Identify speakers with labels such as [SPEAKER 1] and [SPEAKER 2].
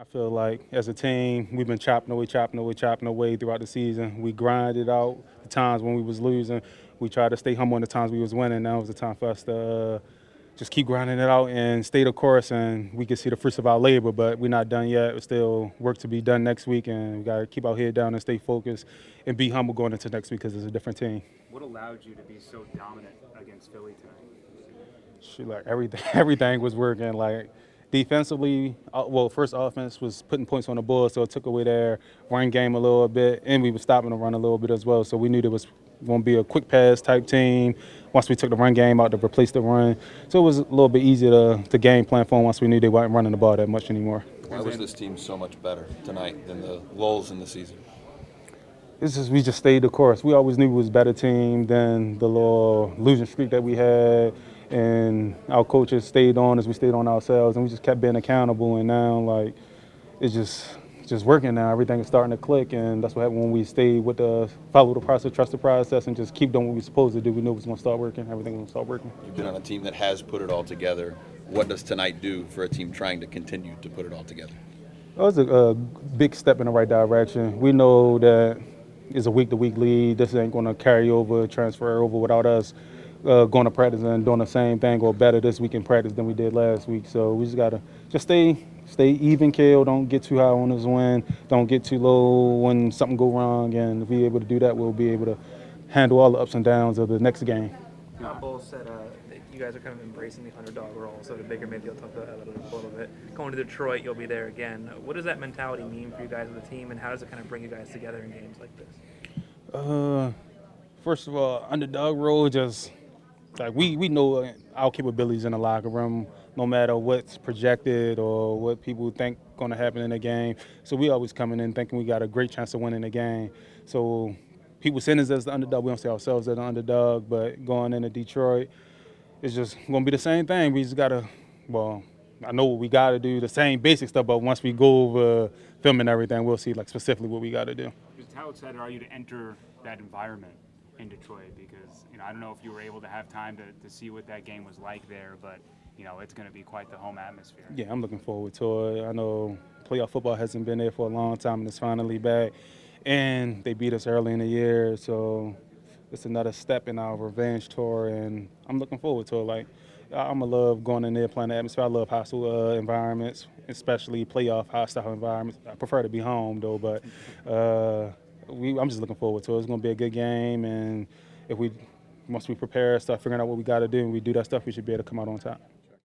[SPEAKER 1] I feel like as a team, we've been chopping away, chopping away, chopping away throughout the season. We grinded out the times when we was losing. We tried to stay humble in the times we was winning. Now was the time for us to uh, just keep grinding it out and stay the course, and we can see the fruits of our labor. But we're not done yet. There's still work to be done next week, and we got to keep our head down and stay focused and be humble going into next week because it's a different team.
[SPEAKER 2] What allowed you to be so dominant against Philly tonight?
[SPEAKER 1] Shoot, like everything, everything was working. Like defensively, uh, well, first offense was putting points on the board, so it took away their run game a little bit, and we were stopping the run a little bit as well. So we knew there was going to be a quick pass type team once we took the run game out to replace the run. So it was a little bit easier to, to game plan for them once we knew they weren't running the ball that much anymore.
[SPEAKER 3] Why was this team so much better tonight than the lulls in the season?
[SPEAKER 1] It's just we just stayed the course. We always knew we was a better team than the little losing streak that we had and our coaches stayed on as we stayed on ourselves, and we just kept being accountable. And now, like, it's just just working now. Everything is starting to click, and that's what happened when we stayed with the follow the process, trust the process, and just keep doing what we are supposed to do. We knew it was going to start working. Everything was going to start working.
[SPEAKER 3] You've been on a team that has put it all together. What does tonight do for a team trying to continue to put it all together?
[SPEAKER 1] It was a, a big step in the right direction. We know that it's a week-to-week lead. This ain't going to carry over, transfer over without us uh, going to practice and doing the same thing or better this week in practice than we did last week. So we just gotta just stay stay even kill. Don't get too high on this win. Don't get too low when something go wrong. And if we're able to do that, we'll be able to handle all the ups and downs of the next game.
[SPEAKER 4] Yeah. Bowles said uh, you guys are kind of embracing the underdog role. So the bigger, maybe you'll talk about that a little, a little bit. Going to Detroit, you'll be there again. What does that mentality mean for you guys as a team, and how does it kind of bring you guys together in games like this?
[SPEAKER 1] Uh, first of all, underdog role just like we we know uh, our capabilities in the locker room, no matter what's projected or what people think going to happen in the game. So we always coming in thinking we got a great chance of winning the game. So people send us as the underdog. We don't see ourselves as the underdog, but going into Detroit, it's just going to be the same thing. We just got to, well, I know what we got to do, the same basic stuff, but once we go over filming everything, we'll see like specifically what we got to do.
[SPEAKER 2] Just how excited are you to enter that environment? In Detroit because you know I don't know if you were able to have time to, to see what that game was like there, but you know it's going to be quite the home atmosphere.
[SPEAKER 1] Yeah, I'm looking forward to it. I know playoff football hasn't been there for a long time, and it's finally back. And they beat us early in the year, so it's another step in our revenge tour, and I'm looking forward to it. Like I'm a love going in there playing the atmosphere. I love hostile uh, environments, especially playoff hostile environments. I prefer to be home though, but. Uh, we, I'm just looking forward to it. It's going to be a good game, and if we once we prepare, start figuring out what we got to do, and we do that stuff, we should be able to come out on top.